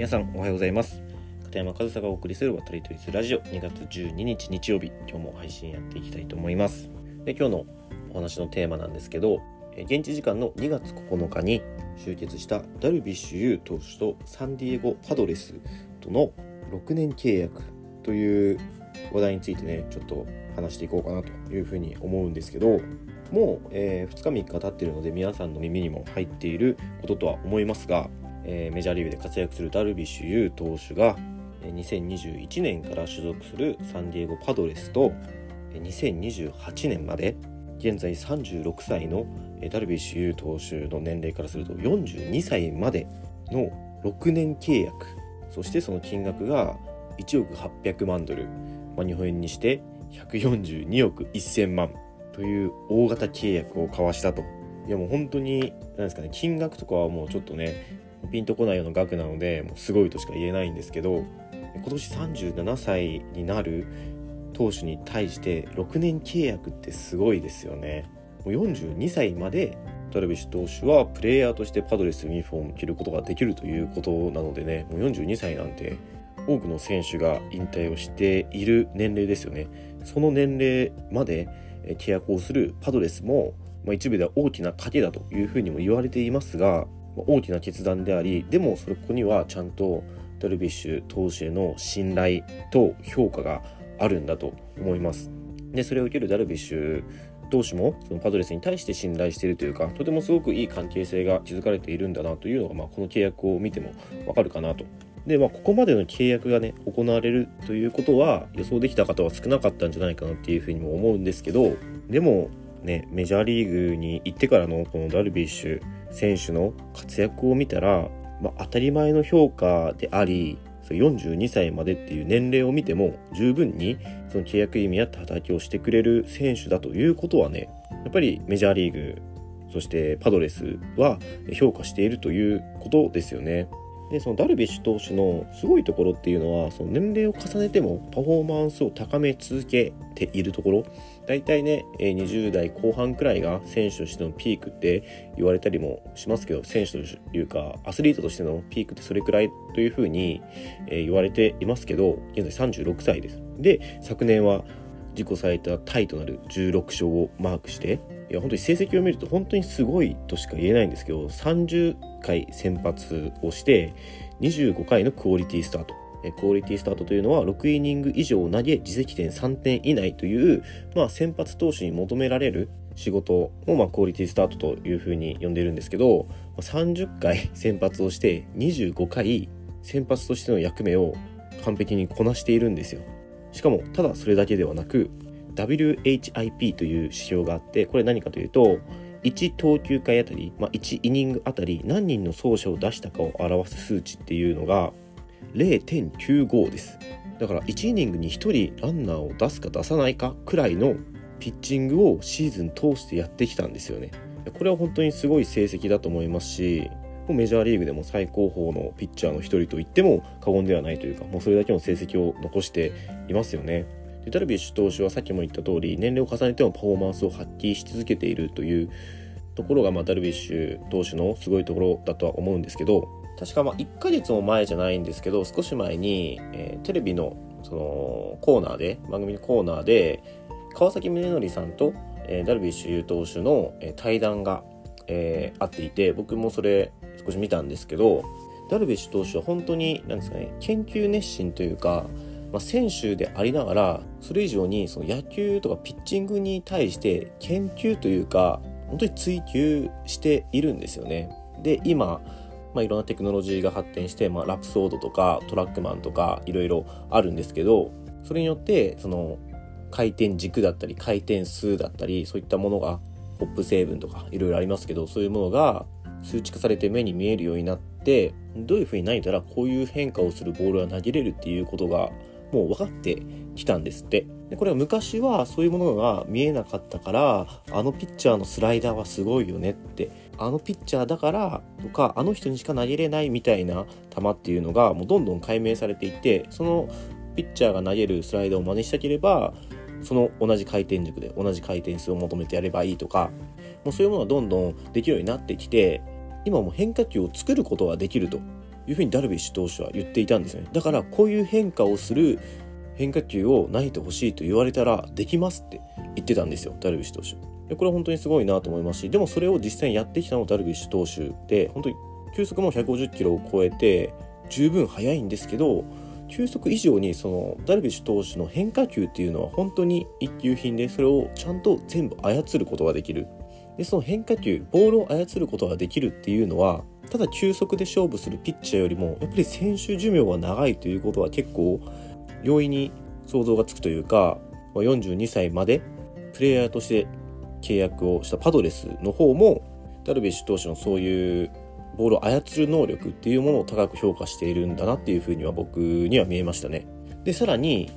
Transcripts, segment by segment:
皆さんおはようございます。片山和沙がお送りする渡り鳥リラジオ。2月12日日曜日。今日も配信やっていきたいと思います。で今日のお話のテーマなんですけど現地時間の2月9日に集結したダルビッシュ有投手とサンディエゴパドレスとの6年契約という話題についてねちょっと話していこうかなというふうに思うんですけどもう、えー、2日3日経ってるので皆さんの耳にも入っていることとは思いますがえ、メジャーリーグで活躍するダルビッシュ有投手が2021年から所属するサンディエゴパドレスと2028年まで現在36歳のダルビッシュ有投手の年齢からすると42歳までの6年契約。そしてその金額が1億800万ドル、まあ、日本円にして142億1000万という大型契約を交わしたと。いやもう本当に何ですかね金額とかはもうちょっとねピンとこないような額なのでもうすごいとしか言えないんですけど今年37歳になる投手に対して6年契約ってすごいですよね。もう42歳までダルビッシュ投手はプレイヤーとしてパドレスユニフォームを着ることができるということなのでねもう42歳なんて多くの選手が引退をしている年齢ですよねその年齢まで契約をするパドレスも、まあ、一部では大きな賭けだというふうにも言われていますが大きな決断でありでもそこにはちゃんとダルビッシュ投手への信頼と評価があるんだと思います。でそれを受けるダルビッシュ投手もそのパドレスに対して信頼しているというかとてもすごくいい関係性が築かれているんだなというのが、まあ、この契約を見てもわかるかなと。でまあここまでの契約がね行われるということは予想できた方は少なかったんじゃないかなっていうふうにも思うんですけどでもねメジャーリーグに行ってからのこのダルビッシュ選手の活躍を見たら、まあ、当たり前の評価であり42歳までっていう年齢を見ても十分にその契約意味や叩きをしてくれる選手だということはねやっぱりメジャーリーグそしてパドレスは評価しているということですよね。でそのダルビッシュ投手のすごいところっていうのはその年齢を重ねてもパフォーマンスを高め続けているところ。大体ね20代後半くらいが選手としてのピークって言われたりもしますけど選手というかアスリートとしてのピークってそれくらいというふうに言われていますけど現在36歳です。で昨年は自己最多タイとなる16勝をマークしていや本当に成績を見ると本当にすごいとしか言えないんですけど30回先発をして25回のクオリティスタート。クオリティスタートというのは6イニング以上投げ自責点3点以内という、まあ、先発投手に求められる仕事を、まあ、クオリティスタートというふうに呼んでいるんですけど30回先発をして25回先発としての役目を完璧にこなしているんですよ。しかもただそれだけではなく WHIP という指標があってこれ何かというと1投球回あたり、まあ、1イニングあたり何人の走者を出したかを表す数値っていうのが0.95です。だから1イニングに1人ランナーを出すか出さないかくらいのピッチングをシーズン通してやってきたんですよね。これは本当にすごい成績だと思いますしメジャーリーグでも最高峰のピッチャーの一人と言っても過言ではないというかもうそれだけの成績を残していますよね。でダルビッシュ投手はさっきも言った通り年齢を重ねてもパフォーマンスを発揮し続けているというところが、まあ、ダルビッシュ投手のすごいところだとは思うんですけど確かまあ1ヶ月も前じゃないんですけど少し前に、えー、テレビのそのコーナーで番組のコーナーで川崎宗則さんと、えー、ダルビッシュ有投手の、えー、対談が、えー、あっていて僕もそれ少し見たんですけどダルビッシュ投手は本当に何ですかね研究熱心というかまあ、選手でありながらそれ以上にその野球とかピッチングに対して研究というか本当に追求しているんですよね。で今、まあ、いろんなテクノロジーが発展して、まあ、ラプソードとかトラックマンとかいろいろあるんですけどそれによってその回転軸だったり回転数だったりそういったものがホップ成分とかいろいろありますけどそういうものが数値化されて目に見えるようになってどういうふうに投げたらこういう変化をするボールは投げれるっていうことがもう分かってきたんですって。でこれは昔はそういうものが見えなかったからあのピッチャーのスライダーはすごいよねって。あのピッチャーだからとかあの人にしか投げれないみたいな球っていうのがもうどんどん解明されていてそのピッチャーが投げるスライダーを真似したければその同じ回転軸で同じ回転数を求めてやればいいとかもうそういうものがどんどんできるようになってきて今も変化球を作ることができると。いうふうにダルビッシュ投手は言っていたんですね。だからこういう変化をする変化球を投げてほしいと言われたらできますって言ってたんですよダルビッシュ投手。これは本当にすごいなと思いますしでもそれを実際にやってきたのダルビッシュ投手で本当に球速も150キロを超えて十分速いんですけど球速以上にそのダルビッシュ投手の変化球っていうのは本当に一級品でそれをちゃんと全部操ることができる。でその変化球ボールを操ることができるっていうのはただ球速で勝負するピッチャーよりもやっぱり選手寿命が長いということは結構容易に想像がつくというか42歳までプレイヤーとして契約をしたパドレスの方もダルビッシュ投手のそういうボールを操る能力っていうものを高く評価しているんだなっていうふうには僕には見えましたね。でさらに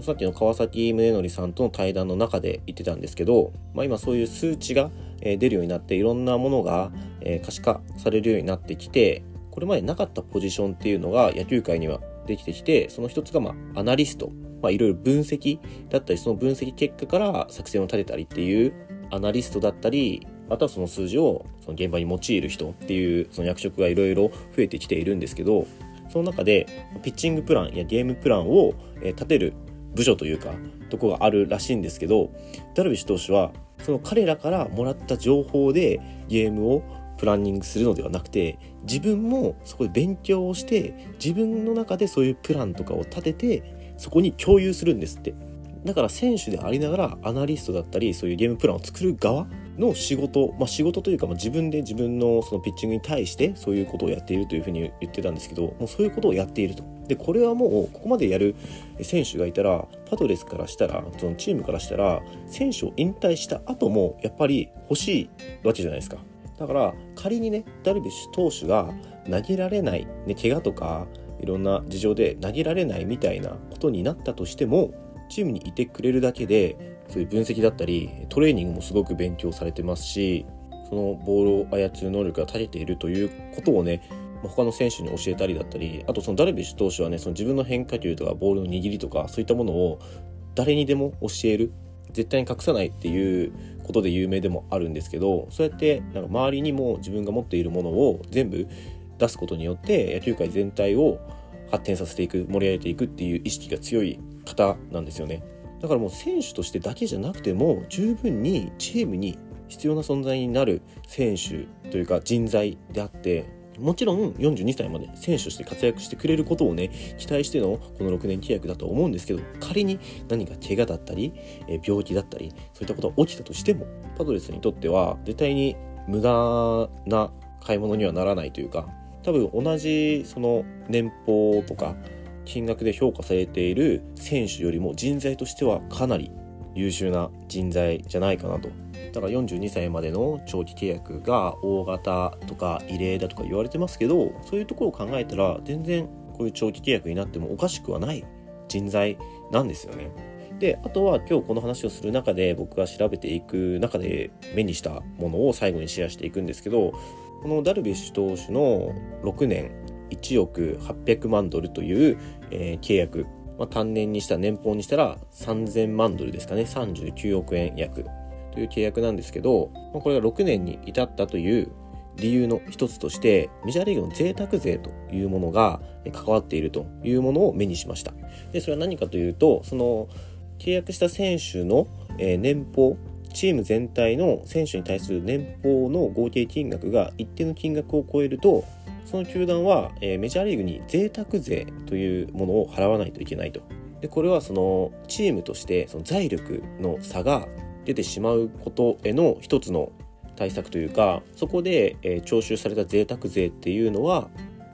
さっきの川崎宗則さんとの対談の中で言ってたんですけど、まあ、今そういう数値が出るようになっていろんなものが可視化されるようになってきてこれまでなかったポジションっていうのが野球界にはできてきてその一つがまあアナリスト、まあ、いろいろ分析だったりその分析結果から作戦を立てたりっていうアナリストだったりあとはその数字をその現場に用いる人っていうその役職がいろいろ増えてきているんですけどその中でピッチングプランやゲームプランを立てる部署というかとこがあるらしいんですけどダルビッシュ投手はその彼らからもらった情報でゲームをプランニングするのではなくて自分もそこで勉強をして自分の中でそういうプランとかを立ててそこに共有するんですって。だから選手でありながらアナリストだったりそういうゲームプランを作る側の仕事、まあ、仕事というか、まあ、自分で自分のそのピッチングに対してそういうことをやっているというふうに言ってたんですけどもうそういうことをやっていると。でこれはもうここまでやる選手がいたらパドレスからしたらそのチームからしたら選手を引退した後もやっぱり欲しいわけじゃないですか。だから仮にねダルビッシュ投手が投げられない、ね、怪我とかいろんな事情で投げられないみたいなことになったとしてもチームにいてくれるだけでそういう分析だったりトレーニングもすごく勉強されてますしそのボールを操る能力が長けているということをね他の選手に教えたりだったりあとそのダルビッシュ投手はねその自分の変化球とかボールの握りとかそういったものを誰にでも教える絶対に隠さないっていうことで有名でもあるんですけどそうやってなんか周りにも自分が持っているものを全部出すことによって野球界全体を発展させていく盛り上げていくっていう意識が強い方なんですよね。だからもう選手としてだけじゃなくても十分にチームに必要な存在になる選手というか人材であってもちろん42歳まで選手として活躍してくれることをね期待してのこの6年契約だと思うんですけど仮に何か怪我だったり病気だったりそういったことが起きたとしてもパドレスにとっては絶対に無駄な買い物にはならないというか多分同じその年俸とか金額で評価されている選手よりも人材としてはかなり優秀な人材じゃないかなとだから42歳までの長期契約が大型とか異例だとか言われてますけどそういうところを考えたら全然こういう長期契約になってもおかしくはない人材なんですよね。であとは今日この話をする中で僕が調べていく中で目にしたものを最後にシェアしていくんですけどこのダルビッシュ投手の6年1億800万ドルという、えー、契約、まあ、単年にした年俸にしたら3000万ドルですかね。39億円約という契約なんですけど、まあ、これが6年に至ったという理由の一つとしてメジャーリーグの贅沢税というものが関わっているというものを目にしました。でそれは何かというとその契約した選手の年俸チーム全体の選手に対する年俸の合計金額が一定の金額を超えるとその球団は、えー、メジャーリーグに贅沢税というものを払わないといけないと。でこれはそのチームとしてその財力の差が出てしまうことへの一つの対策というかそこで、えー、徴収された贅沢税っていうのは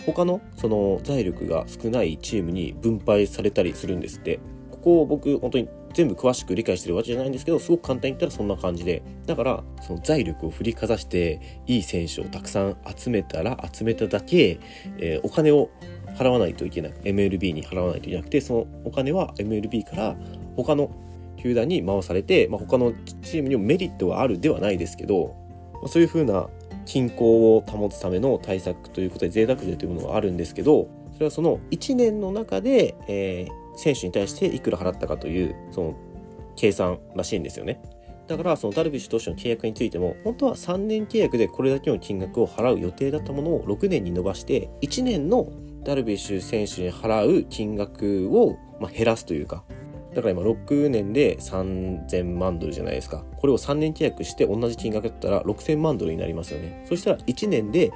他のその財力が少ないチームに分配されたりするんですってここを僕本当に全部詳しく理解してるわけじゃないんですけどすごく簡単に言ったらそんな感じで。だからその財力を振りかざしていい選手をたくさん集めたら集めただけ、えー、お金を払わないといけない MLB に払わないといけなくてそのお金は MLB から他の球団に回されて、まあ、他のチームにもメリットはあるではないですけど、まあ、そういうふうな均衡を保つための対策ということで贅沢税というものがあるんですけどそれはその1年の中で、えー、選手に対していくら払ったかというその計算らしいんですよね。だからそのダルビッシュ投手の契約についても本当は3年契約でこれだけの金額を払う予定だったものを6年に伸ばして1年のダルビッシュ選手に払う金額を、ま、減らすというか。だから今6年で3000万ドルじゃないですか。これを3年契約して同じ金額だったら6000万ドルになりますよね。そしたら1年で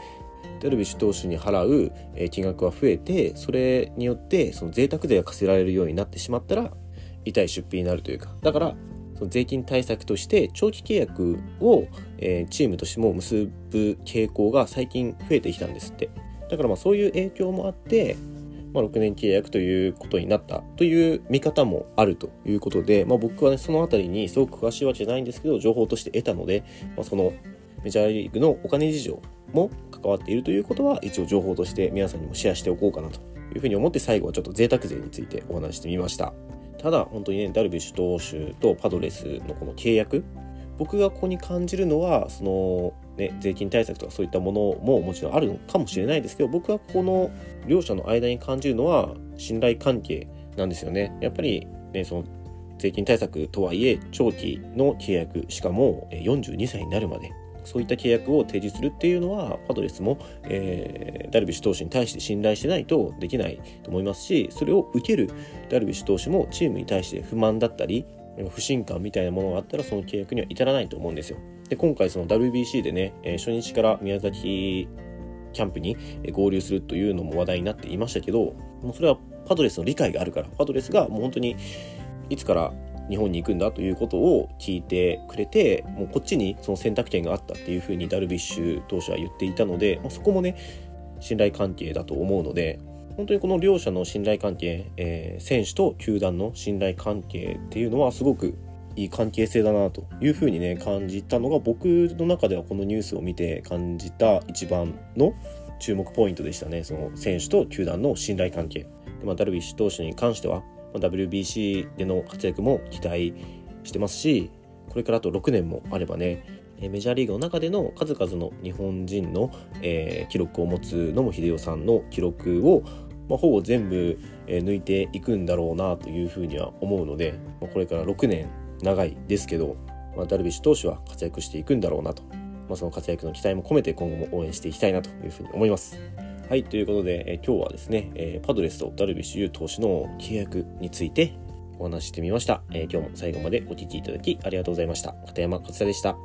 ダルビッシュ投手に払う金額は増えてそれによってその贅沢税が課せられるようになってしまったら痛い出費になるというか。だからその税金対策として長期契約を、え、チームとしても結ぶ傾向が最近増えてきたんですって。だからまあそういう影響もあって、まあ、6年契約ということになった。という見方もあるということで、まあ、僕はねその辺りにすごく詳しいわけじゃないんですけど情報として得たので、まあ、そのメジャーリーグのお金事情も関わっているということは一応情報として皆さんにもシェアしておこうかなというふうに思って最後はちょっと贅沢税についてお話してみました。ただ本当にねダルビッシュ投手とパドレスのこの契約僕がここに感じるのはその、ね、税金対策とかそういったものももちろんあるのかもしれないですけど僕はこの両者の間に感じるのは信頼関係なんですよね。やっぱりねその税金対策とはいえ長期の契約しかも42歳になるまでそういった契約を提示するっていうのはパドレスも、えー、ダルビッシュ投手に対して信頼してないとできないと思いますしそれを受けるダルビッシュ投手もチームに対して不満だったり不信感みたいなものがあったらその契約には至らないと思うんですよ。で今回その WBC でね、え初日から宮崎キャンプに合流するというのも話題になっていましたけどもうそれはパドレスの理解があるからパドレスがもう本当にいつから日本に行くんだということを聞いてくれてもうこっちにその選択権があったっていうふうにダルビッシュ投手は言っていたので、まあ、そこもね信頼関係だと思うので本当にこの両者の信頼関係、えー、選手と球団の信頼関係っていうのはすごくいい関係性だなというふうにね感じたのが僕の中ではこのニュースを見て感じた一番の注目ポイントでしたね。その選手と球団の信頼関係。で、まあ、ダルビッシュ投手に関しては WBC での活躍も期待してますしこれからあと6年もあればねメジャーリーグの中での数々の日本人の、え、記録を持つ野茂英雄さんの記録を、ま、ほぼ全部、え、抜いていくんだろうなというふうには思うので、ま、これから6年長いですけど、ま、ダルビッシュ投手は活躍していくんだろうなと、ま、その活躍の期待も込めて今後も応援していきたいなというふうに思います。はい、ということで、え今日はですね、えパドレスとダルビッシュ有投手の契約についてお話してみました、え今日も最後までお聴きいただきありがとうございました。片山勝也でした。